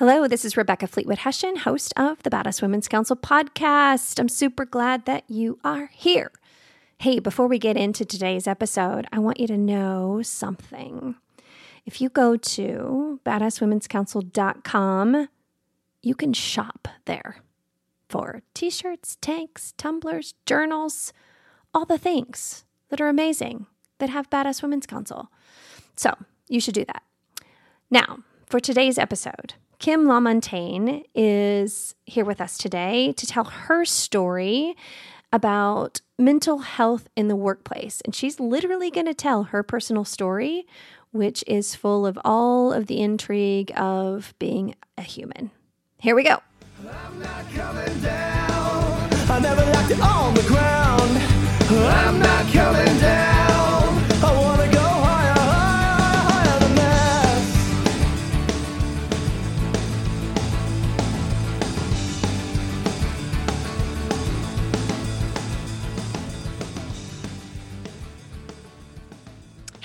Hello, this is Rebecca Fleetwood Hession, host of the Badass Women's Council podcast. I'm super glad that you are here. Hey, before we get into today's episode, I want you to know something. If you go to badasswomenscouncil.com, you can shop there for t shirts, tanks, tumblers, journals, all the things that are amazing that have Badass Women's Council. So you should do that. Now, for today's episode, Kim Lamontagne is here with us today to tell her story about mental health in the workplace. And she's literally going to tell her personal story, which is full of all of the intrigue of being a human. Here we go. I'm not coming down.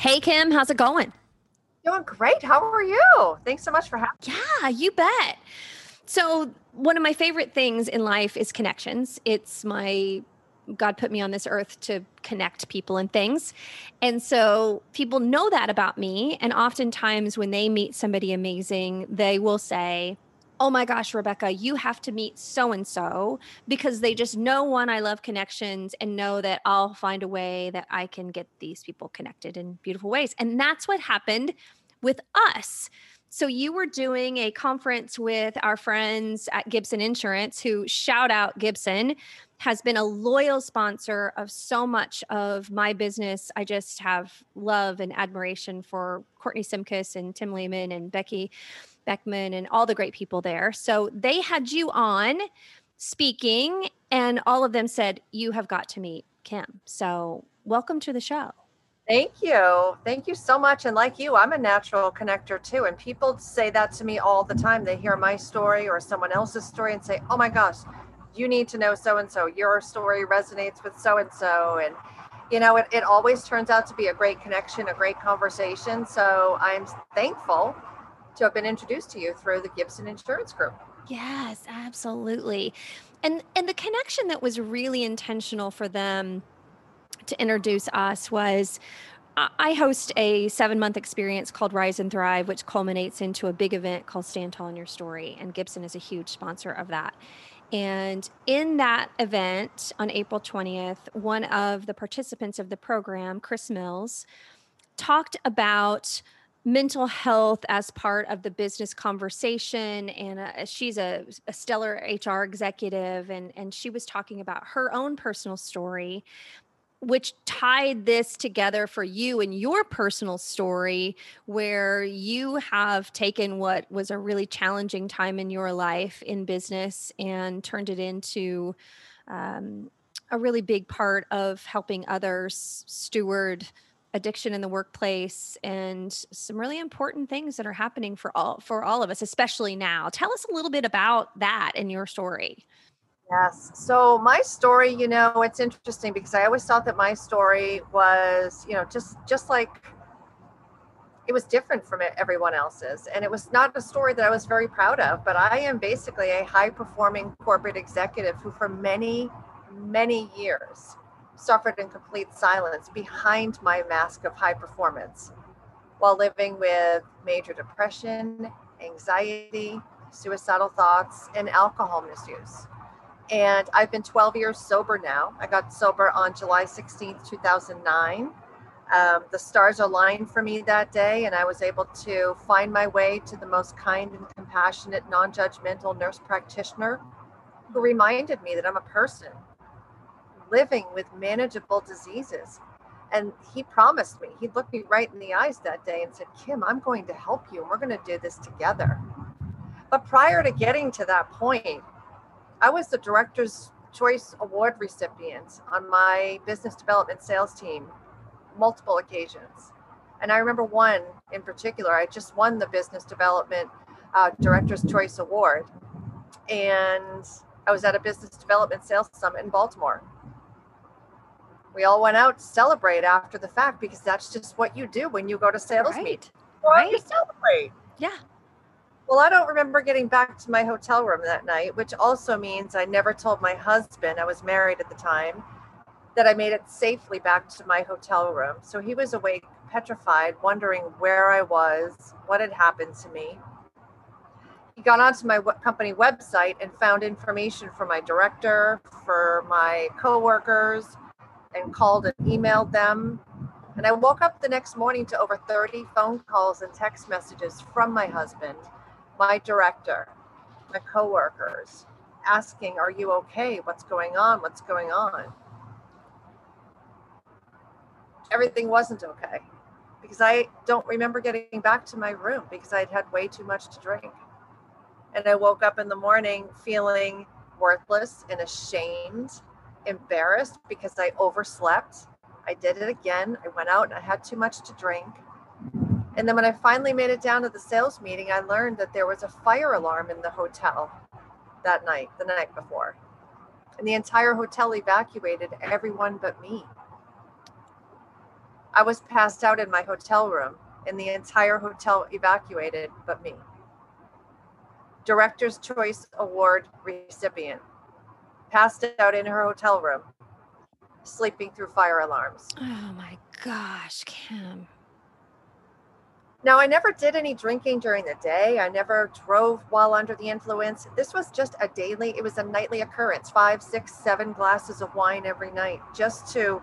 Hey, Kim, how's it going? Doing great. How are you? Thanks so much for having me. Yeah, you bet. So, one of my favorite things in life is connections. It's my God put me on this earth to connect people and things. And so people know that about me. And oftentimes, when they meet somebody amazing, they will say, oh my gosh, Rebecca, you have to meet so and so because they just know one, I love connections and know that I'll find a way that I can get these people connected in beautiful ways. And that's what happened with us. So you were doing a conference with our friends at Gibson Insurance, who shout out Gibson, has been a loyal sponsor of so much of my business. I just have love and admiration for Courtney Simkus and Tim Lehman and Becky Beckman and all the great people there. So they had you on speaking, and all of them said, You have got to meet Kim. So welcome to the show. Thank you. Thank you so much. And like you, I'm a natural connector too. And people say that to me all the time. They hear my story or someone else's story and say, Oh my gosh, you need to know so and so. Your story resonates with so and so. And you know, it, it always turns out to be a great connection, a great conversation. So I'm thankful to have been introduced to you through the Gibson Insurance Group. Yes, absolutely. And and the connection that was really intentional for them to introduce us was I host a seven month experience called Rise and Thrive, which culminates into a big event called Stand Tall in Your Story. And Gibson is a huge sponsor of that. And in that event on April 20th, one of the participants of the program, Chris Mills, talked about mental health as part of the business conversation and uh, she's a, a, stellar hr executive and, and she was talking about her own personal story which tied this together for you and your personal story where you have taken what was a really challenging time in your life in business and turned it into um, a really big part of helping others steward addiction in the workplace and some really important things that are happening for all for all of us especially now. Tell us a little bit about that in your story. Yes. So my story you know it's interesting because i always thought that my story was you know just just like it was different from everyone else's. And it was not a story that i was very proud of but i am basically a high performing corporate executive who for many many years suffered in complete silence behind my mask of high performance while living with major depression, anxiety, suicidal thoughts, and alcohol misuse. And I've been 12 years sober now. I got sober on July 16th, 2009. Um, the stars aligned for me that day, and I was able to find my way to the most kind and compassionate, non judgmental nurse practitioner who reminded me that I'm a person living with manageable diseases. And he promised me, he looked me right in the eyes that day and said, Kim, I'm going to help you and we're going to do this together. But prior to getting to that point, I was the Director's Choice Award recipient on my business development sales team multiple occasions. And I remember one in particular, I just won the Business Development uh, Director's Choice Award. And I was at a business development sales summit in Baltimore we all went out to celebrate after the fact because that's just what you do when you go to sales right. meet. Right. You celebrate. Yeah. Well, I don't remember getting back to my hotel room that night, which also means I never told my husband, I was married at the time, that I made it safely back to my hotel room. So he was awake, petrified, wondering where I was, what had happened to me. He got onto my company website and found information for my director, for my coworkers, and called and emailed them. And I woke up the next morning to over 30 phone calls and text messages from my husband, my director, my coworkers, asking, Are you okay? What's going on? What's going on? Everything wasn't okay because I don't remember getting back to my room because I'd had way too much to drink. And I woke up in the morning feeling worthless and ashamed, embarrassed because I overslept. I did it again. I went out and I had too much to drink. And then when I finally made it down to the sales meeting, I learned that there was a fire alarm in the hotel that night, the night before. And the entire hotel evacuated everyone but me. I was passed out in my hotel room, and the entire hotel evacuated but me. Director's Choice Award recipient, passed out in her hotel room, sleeping through fire alarms. Oh my gosh, Kim. Now, I never did any drinking during the day. I never drove while under the influence. This was just a daily, it was a nightly occurrence five, six, seven glasses of wine every night just to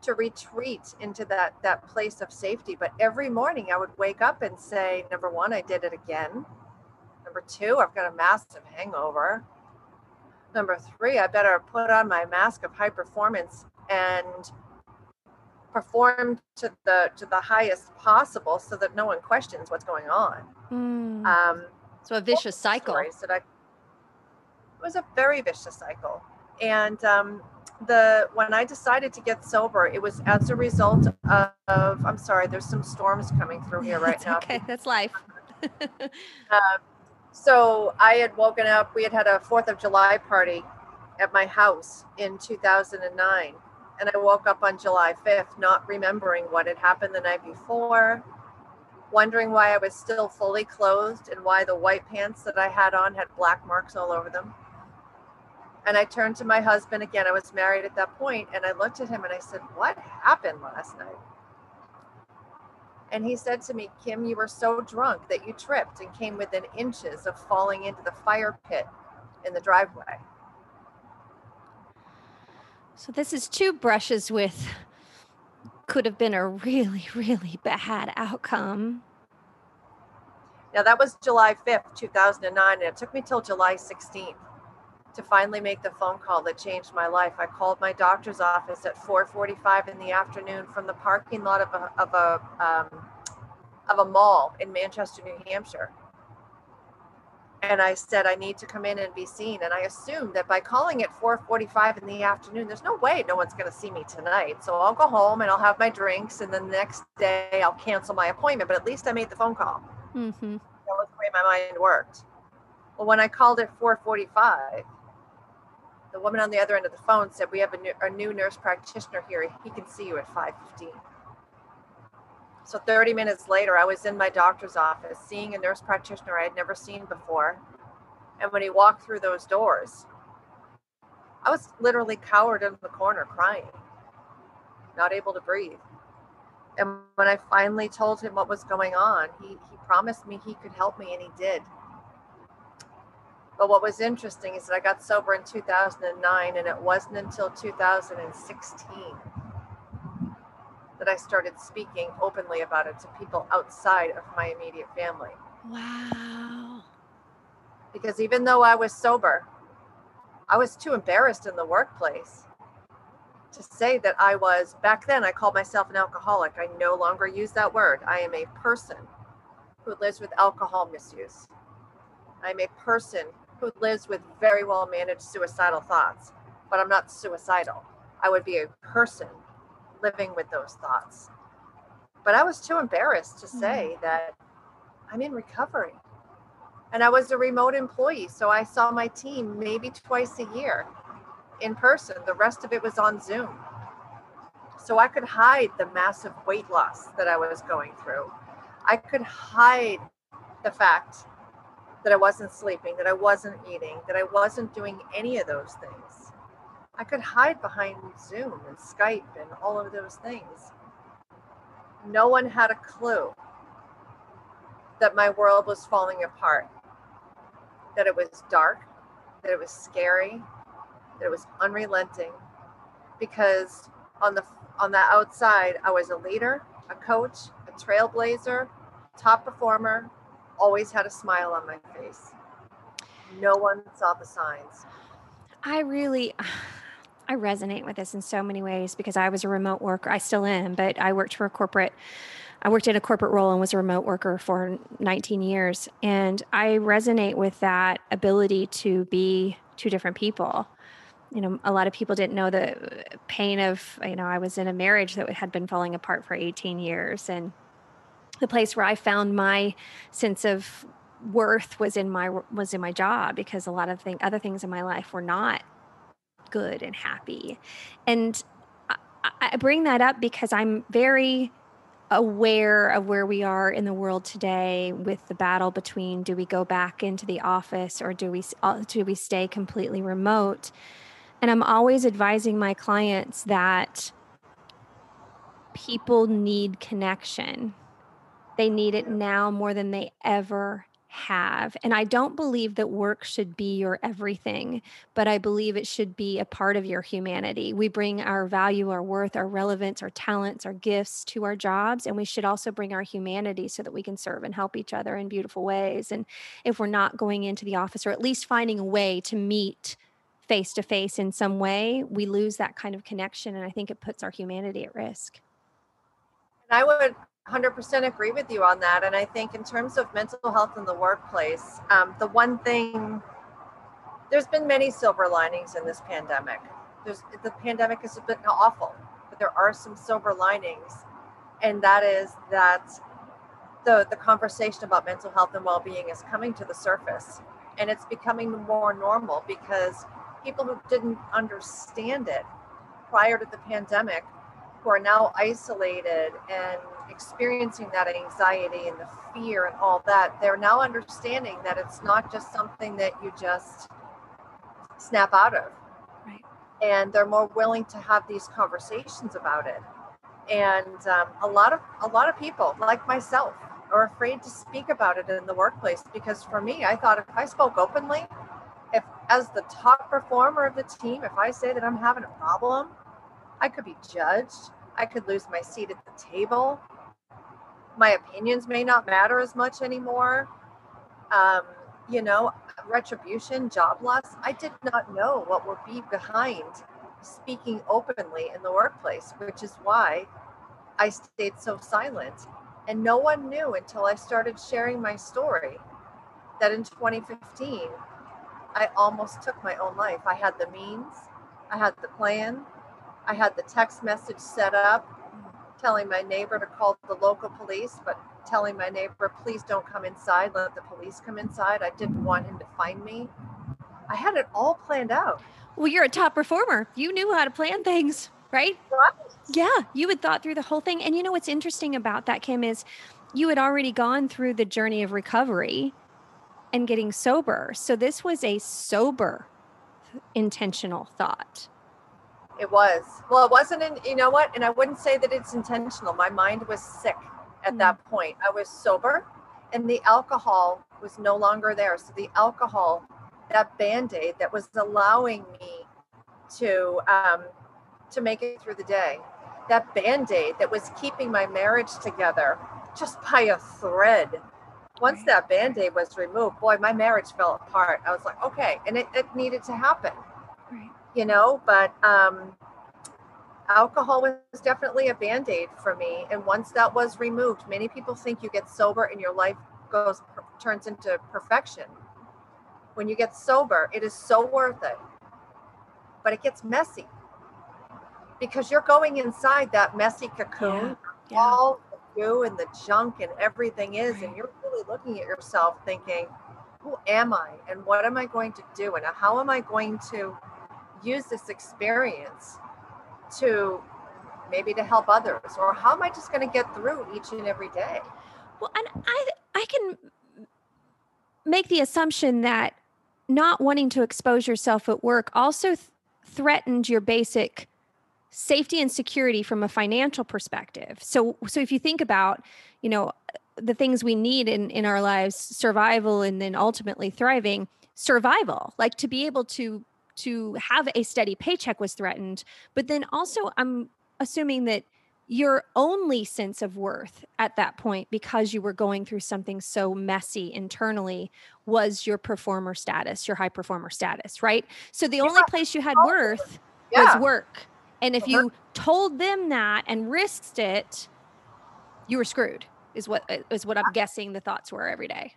to retreat into that that place of safety but every morning i would wake up and say number one i did it again number two i've got a massive hangover number three i better put on my mask of high performance and perform to the to the highest possible so that no one questions what's going on mm. um, so a vicious cycle that I, it was a very vicious cycle and um, the when I decided to get sober, it was as a result of, of I'm sorry, there's some storms coming through here right now. Okay, that's life. uh, so I had woken up. We had had a Fourth of July party at my house in 2009, and I woke up on July 5th, not remembering what had happened the night before, wondering why I was still fully clothed and why the white pants that I had on had black marks all over them. And I turned to my husband again. I was married at that point, and I looked at him and I said, What happened last night? And he said to me, Kim, you were so drunk that you tripped and came within inches of falling into the fire pit in the driveway. So, this is two brushes with could have been a really, really bad outcome. Now, that was July 5th, 2009, and it took me till July 16th to finally make the phone call that changed my life. I called my doctor's office at 4:45 in the afternoon from the parking lot of a of a um, of a mall in Manchester, New Hampshire. And I said I need to come in and be seen. And I assumed that by calling at 4:45 in the afternoon, there's no way no one's going to see me tonight. So I'll go home and I'll have my drinks, and then the next day I'll cancel my appointment. But at least I made the phone call. Mm-hmm. That was the way my mind worked. Well, when I called at 4:45 the woman on the other end of the phone said, "We have a new, a new nurse practitioner here. He can see you at 5:15." So 30 minutes later, I was in my doctor's office seeing a nurse practitioner I had never seen before. And when he walked through those doors, I was literally cowered in the corner crying, not able to breathe. And when I finally told him what was going on, he, he promised me he could help me, and he did. But what was interesting is that I got sober in 2009, and it wasn't until 2016 that I started speaking openly about it to people outside of my immediate family. Wow. Because even though I was sober, I was too embarrassed in the workplace to say that I was, back then, I called myself an alcoholic. I no longer use that word. I am a person who lives with alcohol misuse. I'm a person who lives with very well managed suicidal thoughts, but I'm not suicidal. I would be a person living with those thoughts. But I was too embarrassed to say mm. that I'm in recovery. And I was a remote employee, so I saw my team maybe twice a year in person. The rest of it was on Zoom. So I could hide the massive weight loss that I was going through. I could hide the fact that I wasn't sleeping, that I wasn't eating, that I wasn't doing any of those things. I could hide behind Zoom and Skype and all of those things. No one had a clue that my world was falling apart, that it was dark, that it was scary, that it was unrelenting. Because on the on the outside, I was a leader, a coach, a trailblazer, top performer, always had a smile on my face. No one saw the signs. I really I resonate with this in so many ways because I was a remote worker. I still am, but I worked for a corporate I worked in a corporate role and was a remote worker for 19 years and I resonate with that ability to be two different people. You know, a lot of people didn't know the pain of, you know, I was in a marriage that had been falling apart for 18 years and the place where I found my sense of worth was in my was in my job because a lot of thing other things in my life were not good and happy. And I, I bring that up because i'm very aware of where we are in the world today with the battle between do we go back into the office or do we uh, do we stay completely remote? And i'm always advising my clients that people need connection they need it now more than they ever have. And I don't believe that work should be your everything, but I believe it should be a part of your humanity. We bring our value, our worth, our relevance, our talents, our gifts to our jobs, and we should also bring our humanity so that we can serve and help each other in beautiful ways. And if we're not going into the office or at least finding a way to meet face to face in some way, we lose that kind of connection. And I think it puts our humanity at risk. I would 100% agree with you on that. And I think, in terms of mental health in the workplace, um, the one thing, there's been many silver linings in this pandemic. There's, the pandemic has been awful, but there are some silver linings. And that is that the, the conversation about mental health and well being is coming to the surface. And it's becoming more normal because people who didn't understand it prior to the pandemic who are now isolated and experiencing that anxiety and the fear and all that, they're now understanding that it's not just something that you just snap out of. Right. And they're more willing to have these conversations about it. And um, a lot of a lot of people, like myself, are afraid to speak about it in the workplace because for me, I thought if I spoke openly, if as the top performer of the team, if I say that I'm having a problem, I could be judged. I could lose my seat at the table. My opinions may not matter as much anymore. Um, you know, retribution, job loss. I did not know what would be behind speaking openly in the workplace, which is why I stayed so silent. And no one knew until I started sharing my story that in 2015, I almost took my own life. I had the means, I had the plan, I had the text message set up telling my neighbor to call the local police, but telling my neighbor, please don't come inside, let the police come inside. I didn't want him to find me. I had it all planned out. Well, you're a top performer. You knew how to plan things, right? Right. Yeah, you had thought through the whole thing. And you know what's interesting about that, Kim, is you had already gone through the journey of recovery and getting sober. So this was a sober, intentional thought. It was. Well, it wasn't in, you know what? And I wouldn't say that it's intentional. My mind was sick at mm. that point. I was sober and the alcohol was no longer there. So the alcohol, that band-aid that was allowing me to um, to make it through the day, that band-aid that was keeping my marriage together just by a thread. Once that band-aid was removed, boy, my marriage fell apart. I was like, okay, and it, it needed to happen you know, but um, alcohol was definitely a band aid for me. And once that was removed, many people think you get sober and your life goes turns into perfection. When you get sober, it is so worth it, but it gets messy because you're going inside that messy cocoon. Yeah. Yeah. All the goo and the junk and everything is, right. and you're really looking at yourself thinking, "Who am I? And what am I going to do? And how am I going to?" Use this experience to maybe to help others or how am i just going to get through each and every day well and i i can make the assumption that not wanting to expose yourself at work also th- threatened your basic safety and security from a financial perspective. So so if you think about, you know, the things we need in in our lives, survival and then ultimately thriving, survival, like to be able to to have a steady paycheck was threatened, but then also I'm assuming that your only sense of worth at that point because you were going through something so messy internally was your performer status your high performer status right so the yeah. only place you had worth yeah. was work and if you uh-huh. told them that and risked it, you were screwed. Is what is what I'm guessing the thoughts were every day.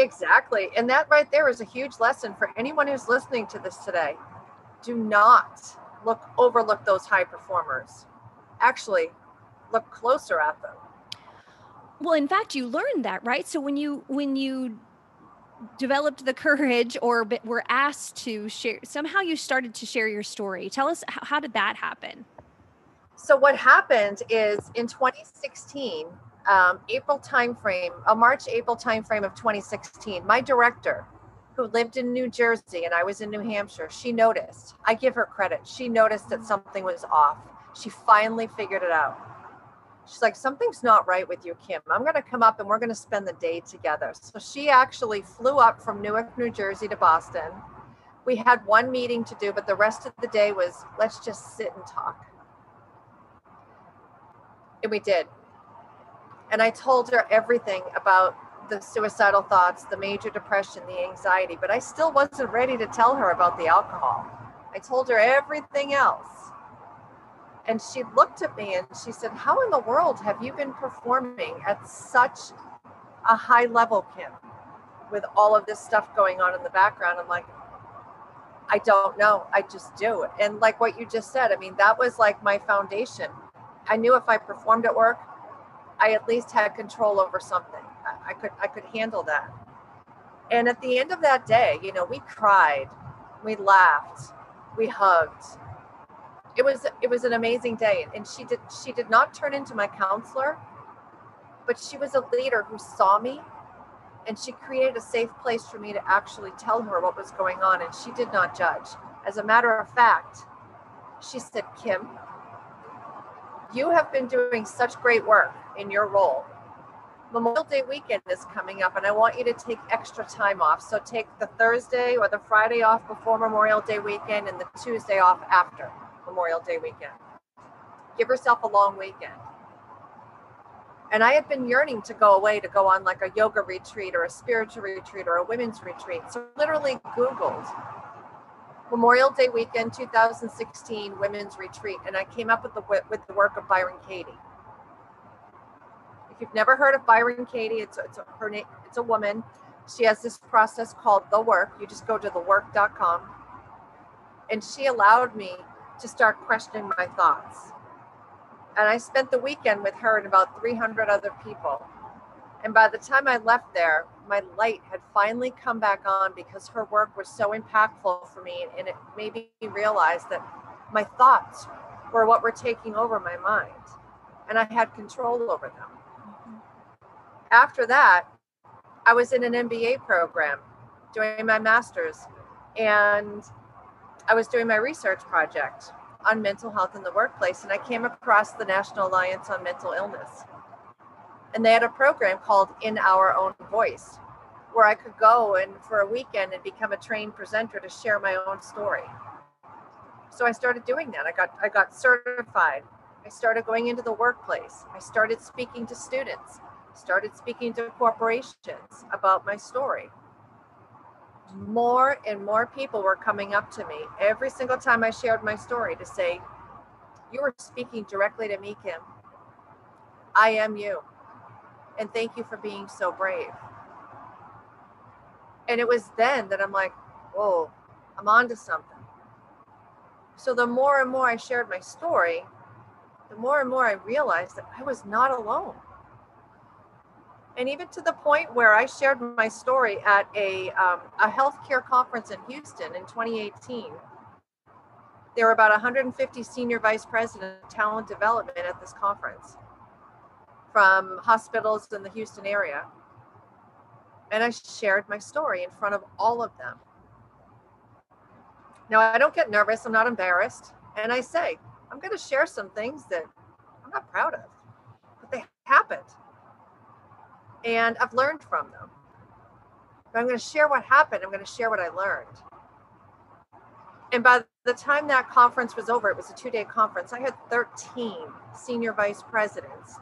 Exactly. And that right there is a huge lesson for anyone who's listening to this today. Do not look overlook those high performers. Actually, look closer at them. Well, in fact, you learned that, right? So when you when you developed the courage or were asked to share somehow you started to share your story tell us how, how did that happen so what happened is in 2016 um, april timeframe a march april timeframe of 2016 my director who lived in new jersey and i was in new hampshire she noticed i give her credit she noticed that something was off she finally figured it out She's like, something's not right with you, Kim. I'm going to come up and we're going to spend the day together. So she actually flew up from Newark, New Jersey to Boston. We had one meeting to do, but the rest of the day was let's just sit and talk. And we did. And I told her everything about the suicidal thoughts, the major depression, the anxiety, but I still wasn't ready to tell her about the alcohol. I told her everything else. And she looked at me and she said, How in the world have you been performing at such a high level, Kim, with all of this stuff going on in the background? I'm like, I don't know. I just do. And like what you just said, I mean, that was like my foundation. I knew if I performed at work, I at least had control over something. I could I could handle that. And at the end of that day, you know, we cried, we laughed, we hugged, it was it was an amazing day and she did she did not turn into my counselor but she was a leader who saw me and she created a safe place for me to actually tell her what was going on and she did not judge as a matter of fact she said kim you have been doing such great work in your role memorial day weekend is coming up and i want you to take extra time off so take the thursday or the friday off before memorial day weekend and the tuesday off after Memorial Day weekend. Give yourself a long weekend. And I had been yearning to go away to go on like a yoga retreat or a spiritual retreat or a women's retreat. So literally Googled Memorial Day weekend 2016 women's retreat and I came up with the with the work of Byron Katie. If you've never heard of Byron Katie, it's it's a, her name it's a woman. She has this process called the work. You just go to thework.com. And she allowed me to start questioning my thoughts. And I spent the weekend with her and about 300 other people. And by the time I left there, my light had finally come back on because her work was so impactful for me. And it made me realize that my thoughts were what were taking over my mind. And I had control over them. After that, I was in an MBA program doing my master's. And I was doing my research project on mental health in the workplace, and I came across the National Alliance on Mental Illness. And they had a program called In Our Own Voice, where I could go and for a weekend and become a trained presenter to share my own story. So I started doing that. I got I got certified. I started going into the workplace. I started speaking to students, started speaking to corporations about my story more and more people were coming up to me every single time I shared my story to say, You were speaking directly to me, Kim. I am you. And thank you for being so brave. And it was then that I'm like, Whoa, I'm on to something. So the more and more I shared my story, the more and more I realized that I was not alone and even to the point where I shared my story at a, um, a healthcare conference in Houston in 2018. There were about 150 senior vice president of talent development at this conference from hospitals in the Houston area. and I shared my story in front of all of them. Now, I don't get nervous, I'm not embarrassed. And I say, I'm going to share some things that I'm not proud of, but they happened. And I've learned from them. But I'm going to share what happened, I'm going to share what I learned. And by the time that conference was over, it was a two day conference, I had 13 senior vice presidents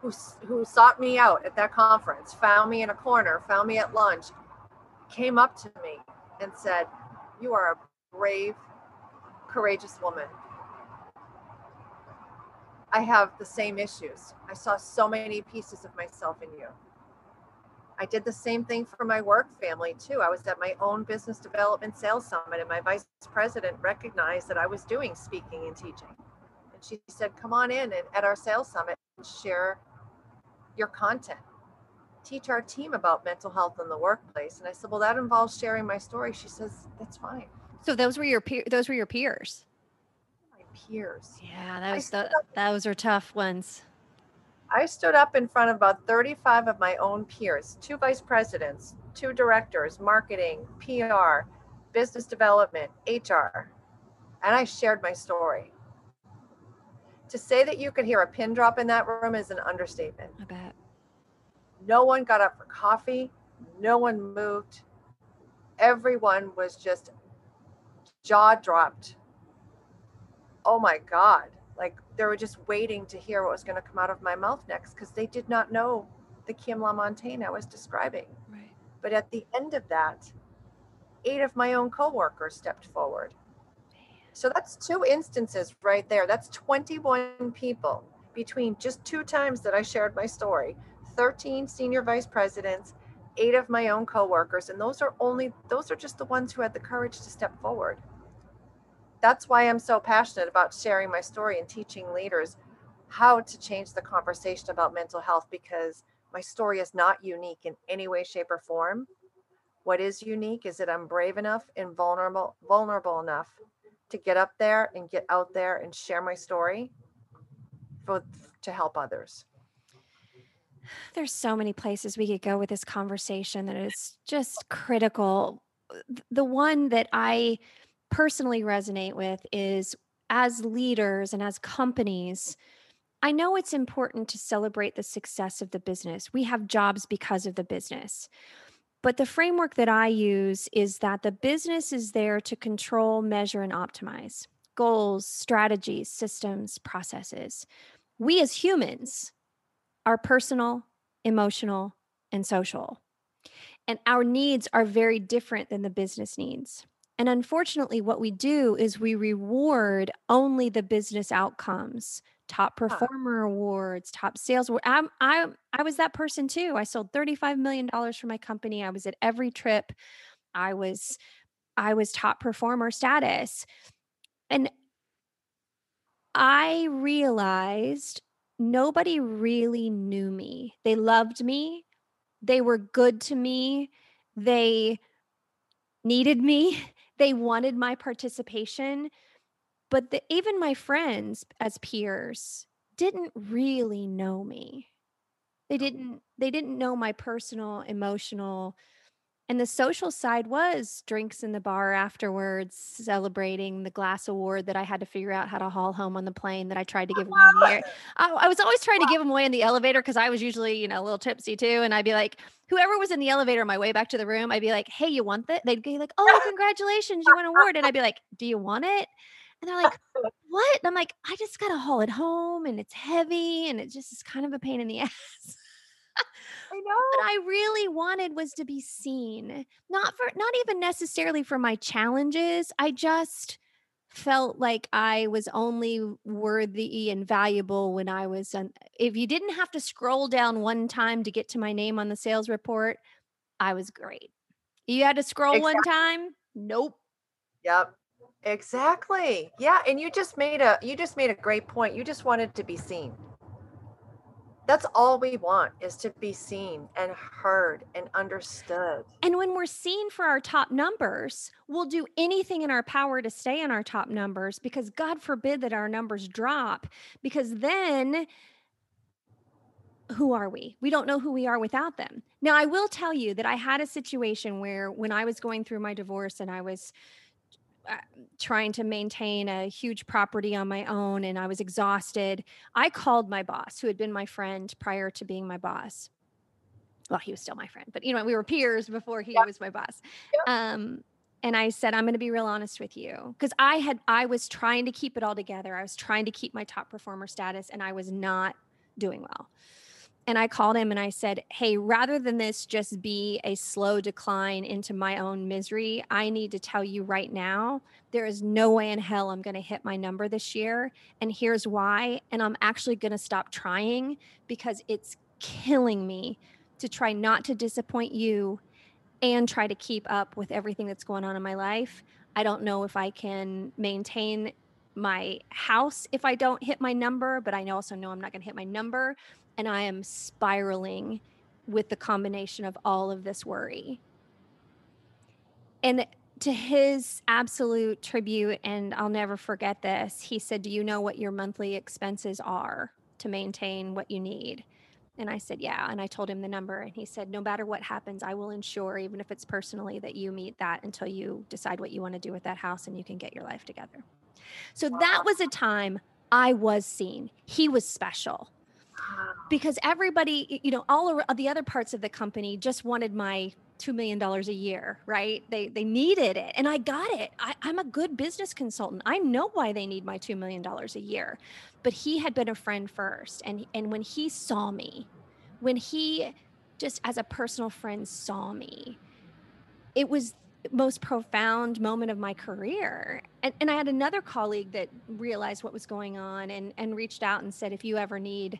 who, who sought me out at that conference, found me in a corner, found me at lunch, came up to me and said, You are a brave, courageous woman. I have the same issues. I saw so many pieces of myself in you. I did the same thing for my work family too. I was at my own business development sales summit, and my vice president recognized that I was doing speaking and teaching. And she said, Come on in and at our sales summit and share your content. Teach our team about mental health in the workplace. And I said, Well, that involves sharing my story. She says, That's fine. So those were your peer those were your peers. Peers. Yeah, that was the, those are tough ones. I stood up in front of about 35 of my own peers, two vice presidents, two directors, marketing, PR, business development, HR, and I shared my story. To say that you could hear a pin drop in that room is an understatement. I bet. No one got up for coffee. No one moved. Everyone was just jaw dropped. Oh my God. Like they were just waiting to hear what was going to come out of my mouth next because they did not know the Kim Lamontagne I was describing. Right. But at the end of that, eight of my own coworkers stepped forward. So that's two instances right there. That's 21 people between just two times that I shared my story 13 senior vice presidents, eight of my own coworkers. And those are only, those are just the ones who had the courage to step forward. That's why I'm so passionate about sharing my story and teaching leaders how to change the conversation about mental health because my story is not unique in any way, shape, or form. What is unique is that I'm brave enough and vulnerable, vulnerable enough to get up there and get out there and share my story for to help others. There's so many places we could go with this conversation that is just critical. The one that I personally resonate with is as leaders and as companies, I know it's important to celebrate the success of the business. We have jobs because of the business. But the framework that I use is that the business is there to control, measure, and optimize goals, strategies, systems, processes. We as humans are personal, emotional, and social. And our needs are very different than the business needs. And unfortunately, what we do is we reward only the business outcomes top performer awards, top sales. I, I, I was that person too. I sold $35 million for my company. I was at every trip. I was, I was top performer status. And I realized nobody really knew me. They loved me. They were good to me. They needed me. They wanted my participation but the, even my friends as peers didn't really know me. They oh. didn't they didn't know my personal emotional and the social side was drinks in the bar afterwards celebrating the glass award that i had to figure out how to haul home on the plane that i tried to give away in the air I, I was always trying to give them away in the elevator because i was usually you know a little tipsy too and i'd be like whoever was in the elevator on my way back to the room i'd be like hey you want that they'd be like oh congratulations you won an award and i'd be like do you want it and they're like, what? And I'm like, I just got to haul it home and it's heavy and it just is kind of a pain in the ass. I know. What I really wanted was to be seen, not for, not even necessarily for my challenges. I just felt like I was only worthy and valuable when I was, on, if you didn't have to scroll down one time to get to my name on the sales report, I was great. You had to scroll exactly. one time? Nope. Yep. Exactly. Yeah, and you just made a you just made a great point. You just wanted to be seen. That's all we want is to be seen and heard and understood. And when we're seen for our top numbers, we'll do anything in our power to stay in our top numbers because God forbid that our numbers drop because then who are we? We don't know who we are without them. Now, I will tell you that I had a situation where when I was going through my divorce and I was trying to maintain a huge property on my own and I was exhausted, I called my boss, who had been my friend prior to being my boss. Well, he was still my friend, but you know, we were peers before he yep. was my boss. Yep. Um, and I said, I'm going to be real honest with you because I had, I was trying to keep it all together. I was trying to keep my top performer status and I was not doing well and I called him and I said, Hey, rather than this just be a slow decline into my own misery, I need to tell you right now, there is no way in hell I'm going to hit my number this year. And here's why. And I'm actually going to stop trying because it's killing me to try not to disappoint you and try to keep up with everything that's going on in my life. I don't know if I can maintain my house if I don't hit my number, but I also know I'm not going to hit my number and I am spiraling with the combination of all of this worry. And to his absolute tribute, and I'll never forget this, he said, Do you know what your monthly expenses are to maintain what you need? And I said, Yeah. And I told him the number. And he said, No matter what happens, I will ensure, even if it's personally, that you meet that until you decide what you want to do with that house and you can get your life together. So that was a time I was seen. He was special because everybody, you know, all of the other parts of the company just wanted my two million dollars a year, right? They they needed it, and I got it. I, I'm a good business consultant. I know why they need my two million dollars a year, but he had been a friend first, and and when he saw me, when he just as a personal friend saw me, it was most profound moment of my career. And, and I had another colleague that realized what was going on and, and reached out and said, if you ever need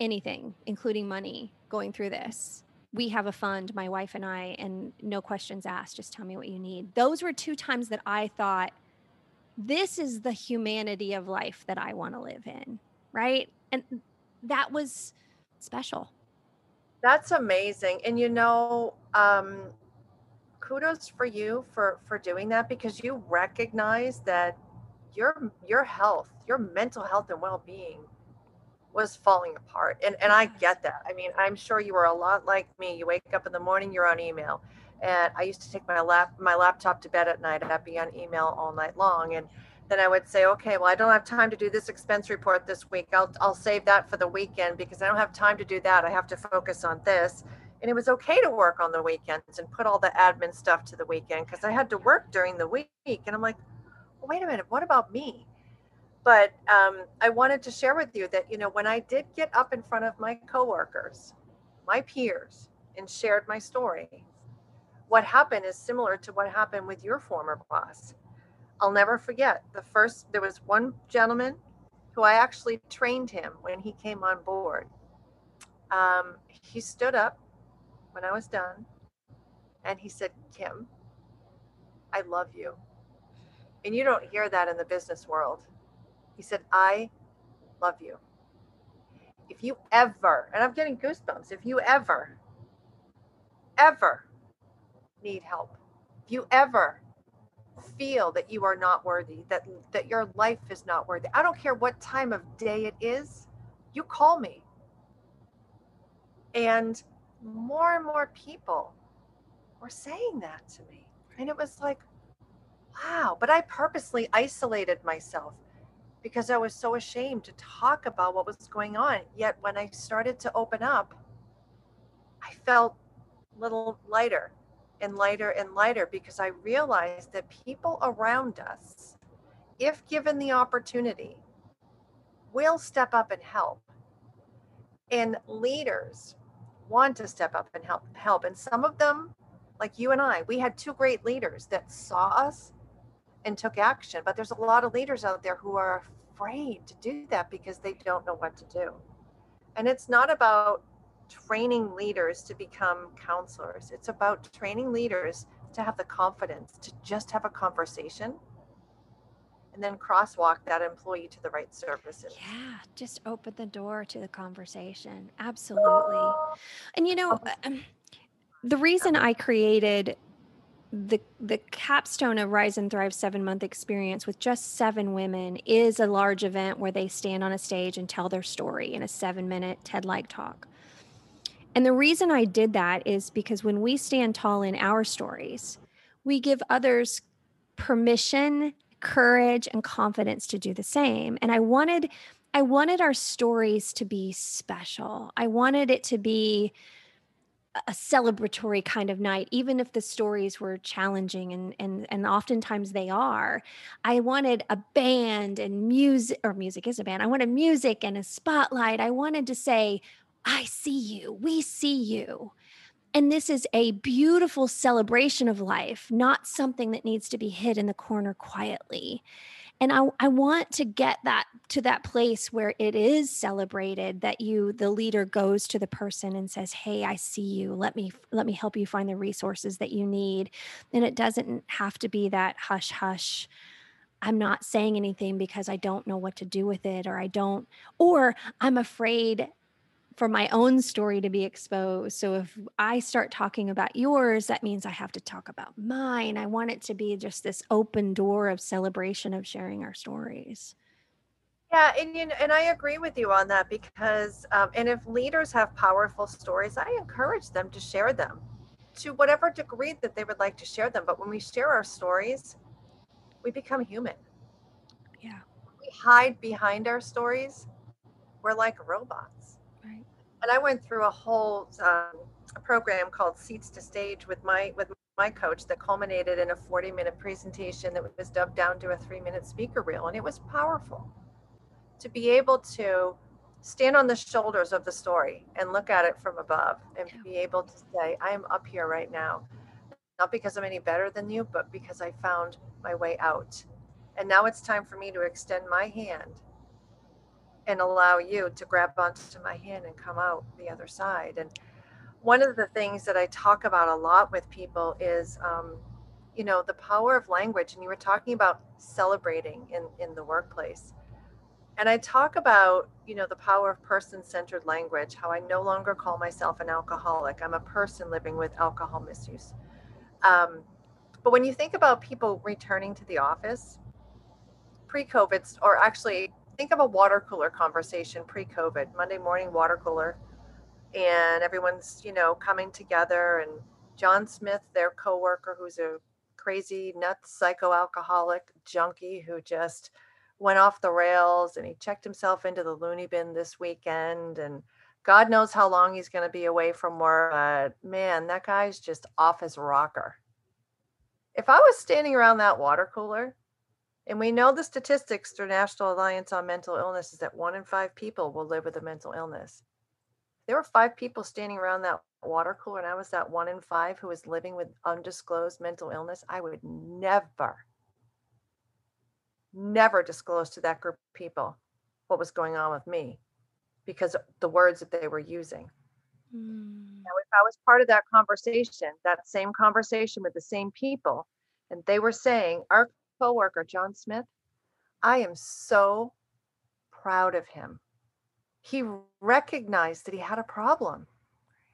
anything, including money, going through this. We have a fund, my wife and I, and no questions asked. Just tell me what you need. Those were two times that I thought, this is the humanity of life that I want to live in. Right. And that was special. That's amazing. And you know, um, kudos for you for for doing that because you recognize that your your health, your mental health and well-being was falling apart. And and I get that. I mean, I'm sure you were a lot like me. You wake up in the morning, you're on email. And I used to take my lap my laptop to bed at night. I'd be on email all night long. And then I would say, okay, well, I don't have time to do this expense report this week. I'll I'll save that for the weekend because I don't have time to do that. I have to focus on this. And it was okay to work on the weekends and put all the admin stuff to the weekend because I had to work during the week. And I'm like, well, wait a minute, what about me? But um, I wanted to share with you that, you know, when I did get up in front of my coworkers, my peers, and shared my story, what happened is similar to what happened with your former boss. I'll never forget the first, there was one gentleman who I actually trained him when he came on board. Um, he stood up when I was done and he said, Kim, I love you. And you don't hear that in the business world. He said, I love you. If you ever, and I'm getting goosebumps, if you ever, ever need help, if you ever feel that you are not worthy, that that your life is not worthy, I don't care what time of day it is, you call me. And more and more people were saying that to me. And it was like, wow. But I purposely isolated myself because I was so ashamed to talk about what was going on. Yet when I started to open up, I felt a little lighter and lighter and lighter because I realized that people around us, if given the opportunity, will step up and help. And leaders want to step up and help help. And some of them, like you and I, we had two great leaders that saw us and took action. But there's a lot of leaders out there who are afraid to do that because they don't know what to do. And it's not about training leaders to become counselors, it's about training leaders to have the confidence to just have a conversation and then crosswalk that employee to the right services. Yeah, just open the door to the conversation. Absolutely. And you know, um, the reason I created the the capstone of Rise and Thrive seven month experience with just seven women is a large event where they stand on a stage and tell their story in a seven minute TED like talk. And the reason I did that is because when we stand tall in our stories, we give others permission, courage, and confidence to do the same. And I wanted I wanted our stories to be special. I wanted it to be a celebratory kind of night even if the stories were challenging and and and oftentimes they are i wanted a band and music or music is a band i wanted music and a spotlight. I wanted to say i see you we see you. And this is a beautiful celebration of life not something that needs to be hid in the corner quietly and I, I want to get that to that place where it is celebrated that you the leader goes to the person and says hey i see you. Let me let me help you find the resources that you need. And it doesn't have to be that hush hush i'm not saying anything because i don't know what to do with it or i don't or i'm afraid for my own story to be exposed. So if I start talking about yours, that means I have to talk about mine. I want it to be just this open door of celebration of sharing our stories. Yeah, and you know, and I agree with you on that because, um, and if leaders have powerful stories, I encourage them to share them to whatever degree that they would like to share them. But when we share our stories, we become human. Yeah. We hide behind our stories. We're like robots and I went through a whole um, program called Seats to Stage with my with my coach that culminated in a 40 minute presentation that was dubbed down to a three minute speaker reel, and it was powerful to be able to stand on the shoulders of the story and look at it from above and yeah. be able to say, I am up here right now, not because I'm any better than you, but because I found my way out. And now it's time for me to extend my hand and allow you to grab onto my hand and come out the other side. And one of the things that I talk about a lot with people is, um, you know, the power of language. And you were talking about celebrating in, in the workplace. And I talk about, you know, the power of person centered language, how I no longer call myself an alcoholic. I'm a person living with alcohol misuse. Um, but when you think about people returning to the office, pre COVID, or actually think of a water cooler conversation pre-COVID, Monday morning water cooler, and everyone's you know coming together. And John Smith, their coworker, who's a crazy nuts psycho-alcoholic junkie who just went off the rails, and he checked himself into the loony bin this weekend, and God knows how long he's going to be away from work. But man, that guy's just off his rocker. If I was standing around that water cooler and we know the statistics through National Alliance on Mental Illness is that one in five people will live with a mental illness. There were five people standing around that water cooler, and I was that one in five who was living with undisclosed mental illness. I would never, never disclose to that group of people what was going on with me because the words that they were using. Mm. Now, if I was part of that conversation, that same conversation with the same people, and they were saying, Our coworker, John Smith, I am so proud of him. He recognized that he had a problem.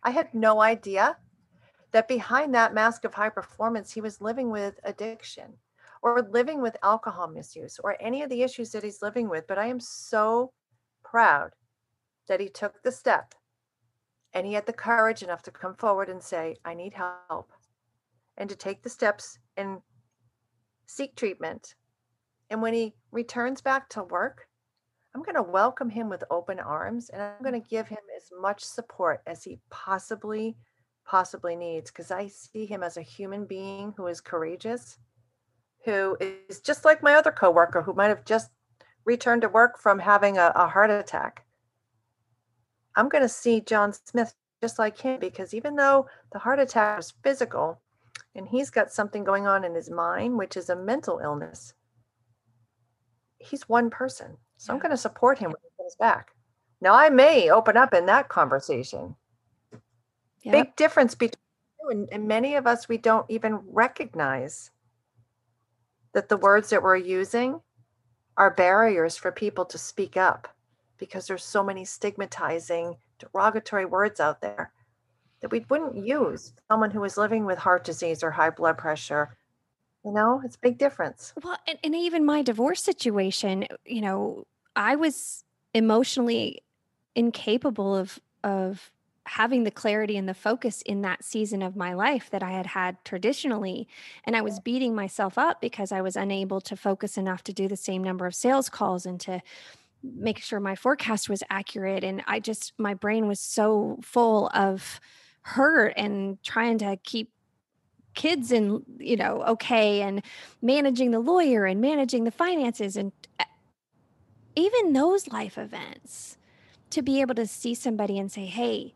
I had no idea that behind that mask of high performance, he was living with addiction or living with alcohol misuse or any of the issues that he's living with. But I am so proud that he took the step and he had the courage enough to come forward and say, I need help, and to take the steps and seek treatment. And when he returns back to work, I'm going to welcome him with open arms and I'm going to give him as much support as he possibly possibly needs because I see him as a human being who is courageous, who is just like my other coworker who might have just returned to work from having a, a heart attack. I'm going to see John Smith just like him because even though the heart attack was physical, and he's got something going on in his mind, which is a mental illness. He's one person. So yeah. I'm going to support him when he comes back. Now, I may open up in that conversation. Yep. Big difference between you and, and many of us, we don't even recognize that the words that we're using are barriers for people to speak up because there's so many stigmatizing, derogatory words out there. That we wouldn't use someone who was living with heart disease or high blood pressure. You know, it's a big difference. Well, and, and even my divorce situation, you know, I was emotionally incapable of of having the clarity and the focus in that season of my life that I had had traditionally. And I was beating myself up because I was unable to focus enough to do the same number of sales calls and to make sure my forecast was accurate. And I just, my brain was so full of hurt and trying to keep kids in you know okay and managing the lawyer and managing the finances and eh, even those life events to be able to see somebody and say hey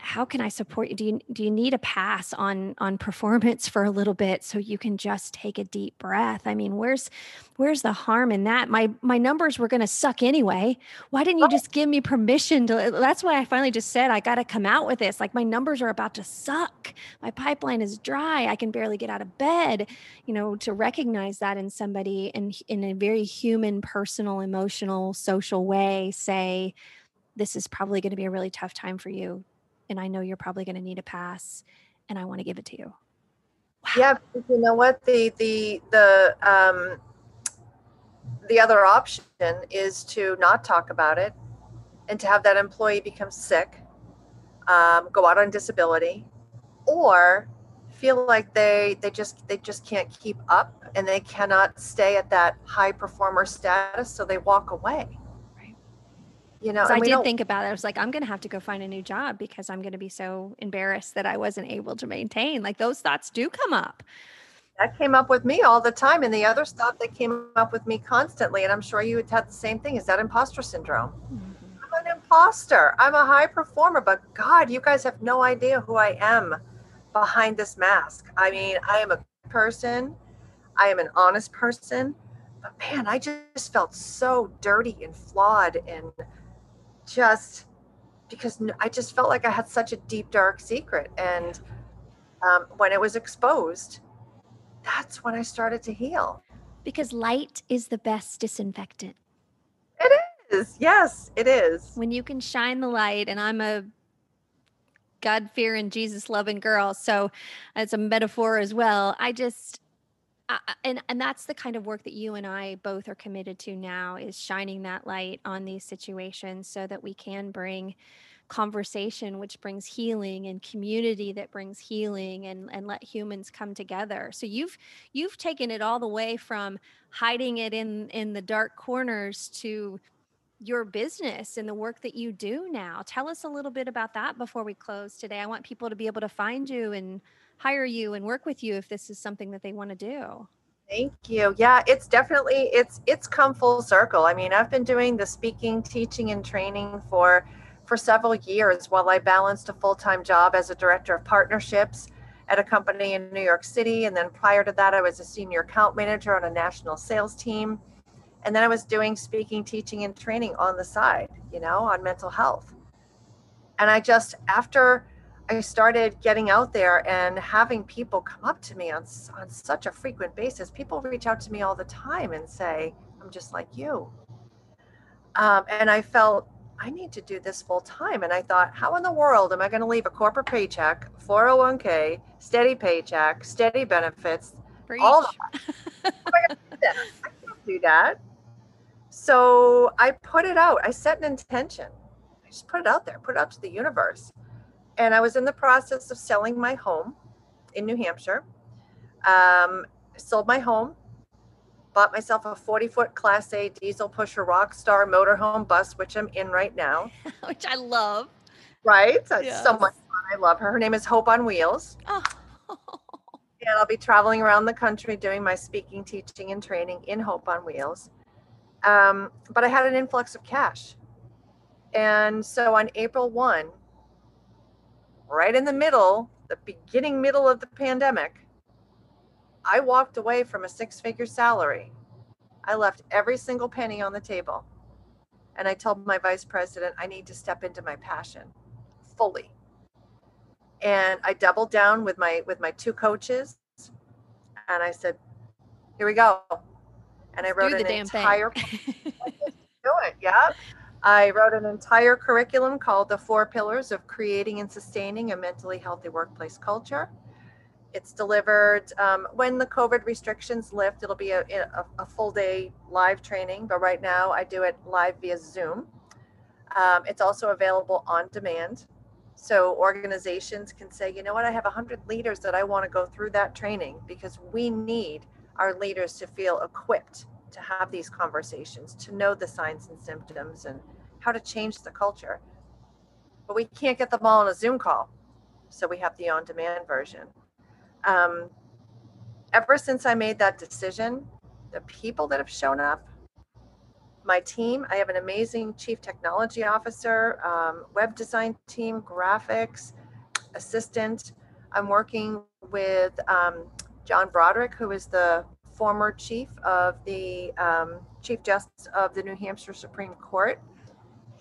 how can I support you? Do you do you need a pass on on performance for a little bit so you can just take a deep breath? I mean, where's where's the harm in that? My my numbers were going to suck anyway. Why didn't you just give me permission to That's why I finally just said I got to come out with this. Like my numbers are about to suck. My pipeline is dry. I can barely get out of bed. You know, to recognize that in somebody and in a very human, personal, emotional, social way say this is probably going to be a really tough time for you and I know you're probably going to need a pass and I want to give it to you. Wow. Yeah, you know what the the the um the other option is to not talk about it and to have that employee become sick, um, go out on disability, or feel like they they just they just can't keep up and they cannot stay at that high performer status, so they walk away you know i did think about it. I was like i'm going to have to go find a new job because i'm going to be so embarrassed that i wasn't able to maintain. Like those thoughts do come up. That came up with me all the time and the other stuff that came up with me constantly and i'm sure you had the same thing is that imposter syndrome. Mm-hmm. i'm an imposter. I'm a high performer but god you guys have no idea who i am behind this mask. I mean i am a person. I am an honest person. But man i just felt so dirty and flawed and just because I just felt like I had such a deep, dark secret. And um, when it was exposed, that's when I started to heal. Because light is the best disinfectant. It is. Yes, it is. When you can shine the light, and I'm a God fearing, Jesus loving girl. So it's a metaphor as well. I just, and and that's the kind of work that you and I both are committed to now is shining that light on these situations so that we can bring conversation which brings healing and community that brings healing and and let humans come together. So you've you've taken it all the way from hiding it in in the dark corners to your business and the work that you do now. Tell us a little bit about that before we close today. I want people to be able to find you and hire you and work with you if this is something that they want to do. Thank you. Yeah, it's definitely it's it's come full circle. I mean, I've been doing the speaking, teaching and training for for several years while I balanced a full-time job as a director of partnerships at a company in New York City and then prior to that I was a senior account manager on a national sales team. And then I was doing speaking, teaching and training on the side, you know, on mental health. And I just after I started getting out there and having people come up to me on, on such a frequent basis. People reach out to me all the time and say, I'm just like you. Um, and I felt I need to do this full time. And I thought, how in the world am I going to leave a corporate paycheck, 401k, steady paycheck, steady benefits, Preach. all that? I can't do that. So I put it out. I set an intention. I just put it out there, put it out to the universe and I was in the process of selling my home in New Hampshire. Um, sold my home, bought myself a 40 foot Class A diesel pusher Rockstar motorhome bus, which I'm in right now. which I love. Right? Yes. So much fun. I love her. Her name is Hope on Wheels. Oh. and I'll be traveling around the country doing my speaking, teaching, and training in Hope on Wheels. Um, but I had an influx of cash. And so on April 1, right in the middle, the beginning middle of the pandemic, I walked away from a six figure salary. I left every single penny on the table. And I told my vice president, I need to step into my passion fully. And I doubled down with my with my two coaches and I said, here we go. And I wrote an entire do it, yeah. I wrote an entire curriculum called The Four Pillars of Creating and Sustaining a Mentally Healthy Workplace Culture. It's delivered um, when the COVID restrictions lift. It'll be a, a, a, full day live training, but right now I do it live via Zoom. Um, it's also available on demand. So organizations can say, you know what, I have 100 leaders that I want to go through that training because we need our leaders to feel equipped to have these conversations, to know the signs and symptoms and how to change the culture. But we can't get them all on a Zoom call. So we have the on demand version um, ever since I made that decision, the people that have shown up, my team, I have an amazing chief technology officer, um, web design team, graphics, assistant. I'm working with um, John Broderick, who is the former chief of the um, Chief Justice of the New Hampshire Supreme Court.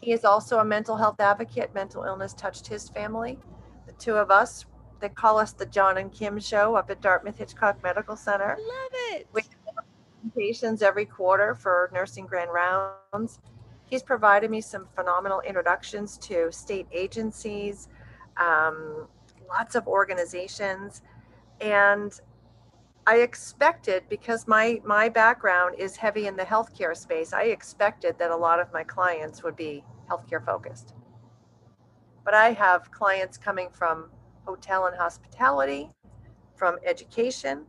He is also a mental health advocate. Mental illness touched his family. The two of us they call us the John and Kim Show up at Dartmouth Hitchcock Medical Center. Love it. We have presentations every quarter for nursing grand rounds. He's provided me some phenomenal introductions to state agencies, um, lots of organizations, and I expected because my my background is heavy in the healthcare space. I expected that a lot of my clients would be healthcare focused. But I have clients coming from hotel and hospitality, from education,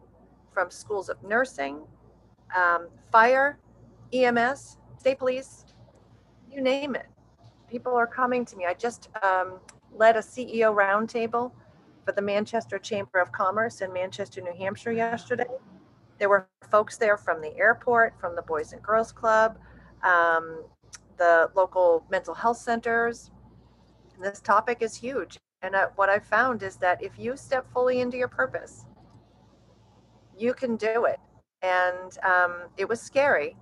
from schools of nursing, um, fire, EMS, state police, you name it. People are coming to me. I just um, led a CEO roundtable for the Manchester Chamber of Commerce in Manchester, New Hampshire yesterday. There were folks there from the airport, from the Boys and Girls Club, um, the local mental health centers. And this topic is huge. And uh, what I've found is that if you step fully into your purpose, you can do it. And um, it was scary.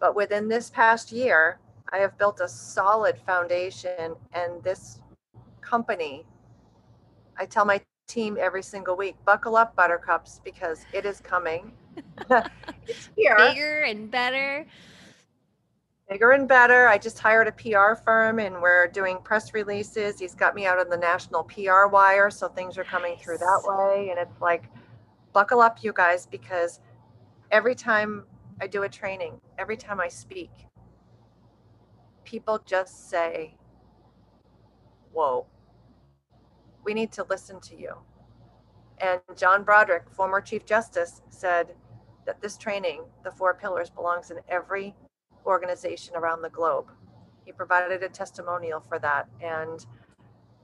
But within this past year, I have built a solid foundation. And this company, I tell my team every single week buckle up, buttercups, because it is coming. it's here. Bigger and better bigger and better. I just hired a PR firm and we're doing press releases. He's got me out on the national PR wire, so things are coming nice. through that way. And it's like, buckle up, you guys, because every time I do a training, every time I speak, people just say, Whoa, we need to listen to you. And John Broderick, former Chief Justice, said that this training, the four pillars, belongs in every organization around the globe. He provided a testimonial for that, and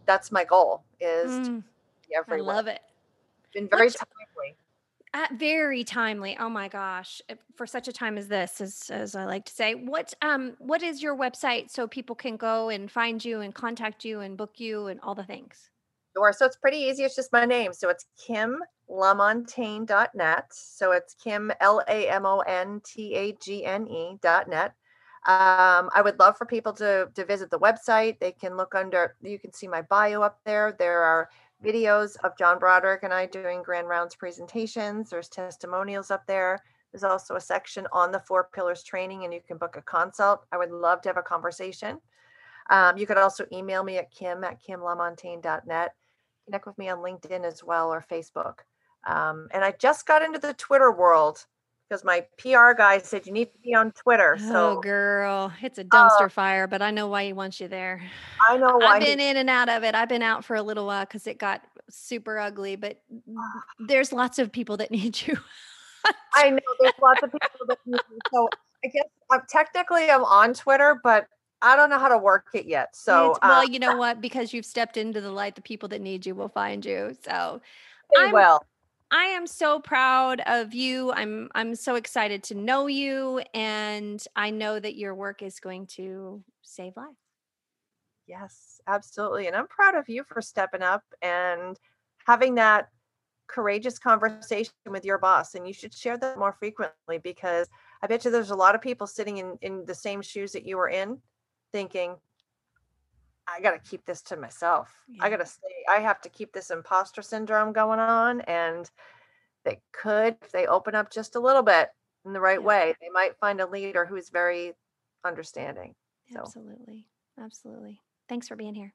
that's my goal. Is mm, everyone. I love it. Been very What's, timely. Uh, very timely. Oh my gosh! For such a time as this, as as I like to say, what um what is your website so people can go and find you and contact you and book you and all the things? Sure. So it's pretty easy. It's just my name. So it's Kim lamontagne.net. So it's Kim, L A M O N T A G N E.net. Um, I would love for people to, to visit the website. They can look under, you can see my bio up there. There are videos of John Broderick and I doing grand rounds presentations. There's testimonials up there. There's also a section on the four pillars training, and you can book a consult. I would love to have a conversation. Um, you could also email me at kim at kimlamontagne.net. Connect with me on LinkedIn as well or Facebook. Um, and I just got into the Twitter world because my PR guy said you need to be on Twitter. So, oh, girl, it's a dumpster uh, fire, but I know why he wants you there. I know why. I've been he, in and out of it. I've been out for a little while because it got super ugly, but there's lots of people that need you. I know there's lots of people that need you. So I guess I'm, technically I'm on Twitter, but I don't know how to work it yet. So, well, uh, you know what? Because you've stepped into the light, the people that need you will find you. So, I will. I am so proud of you. I'm I'm so excited to know you and I know that your work is going to save lives. Yes, absolutely. And I'm proud of you for stepping up and having that courageous conversation with your boss and you should share that more frequently because I bet you there's a lot of people sitting in in the same shoes that you were in thinking I got to keep this to myself. Yeah. I got to say, I have to keep this imposter syndrome going on. And they could, if they open up just a little bit in the right yeah. way, they might find a leader who's very understanding. So. Absolutely. Absolutely. Thanks for being here.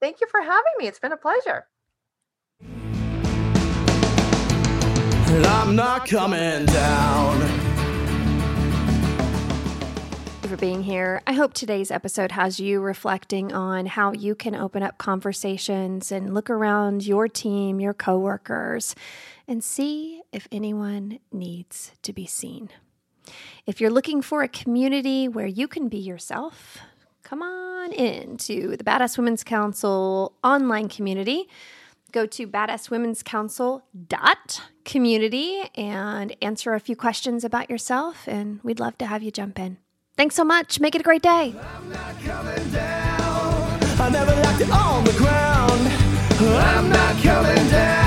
Thank you for having me. It's been a pleasure. I'm not coming down for being here. I hope today's episode has you reflecting on how you can open up conversations and look around your team, your coworkers, and see if anyone needs to be seen. If you're looking for a community where you can be yourself, come on in to the Badass Women's Council online community. Go to badasswomen'scouncil.community and answer a few questions about yourself, and we'd love to have you jump in. Thanks so much. Make it a great day. I'm not coming down.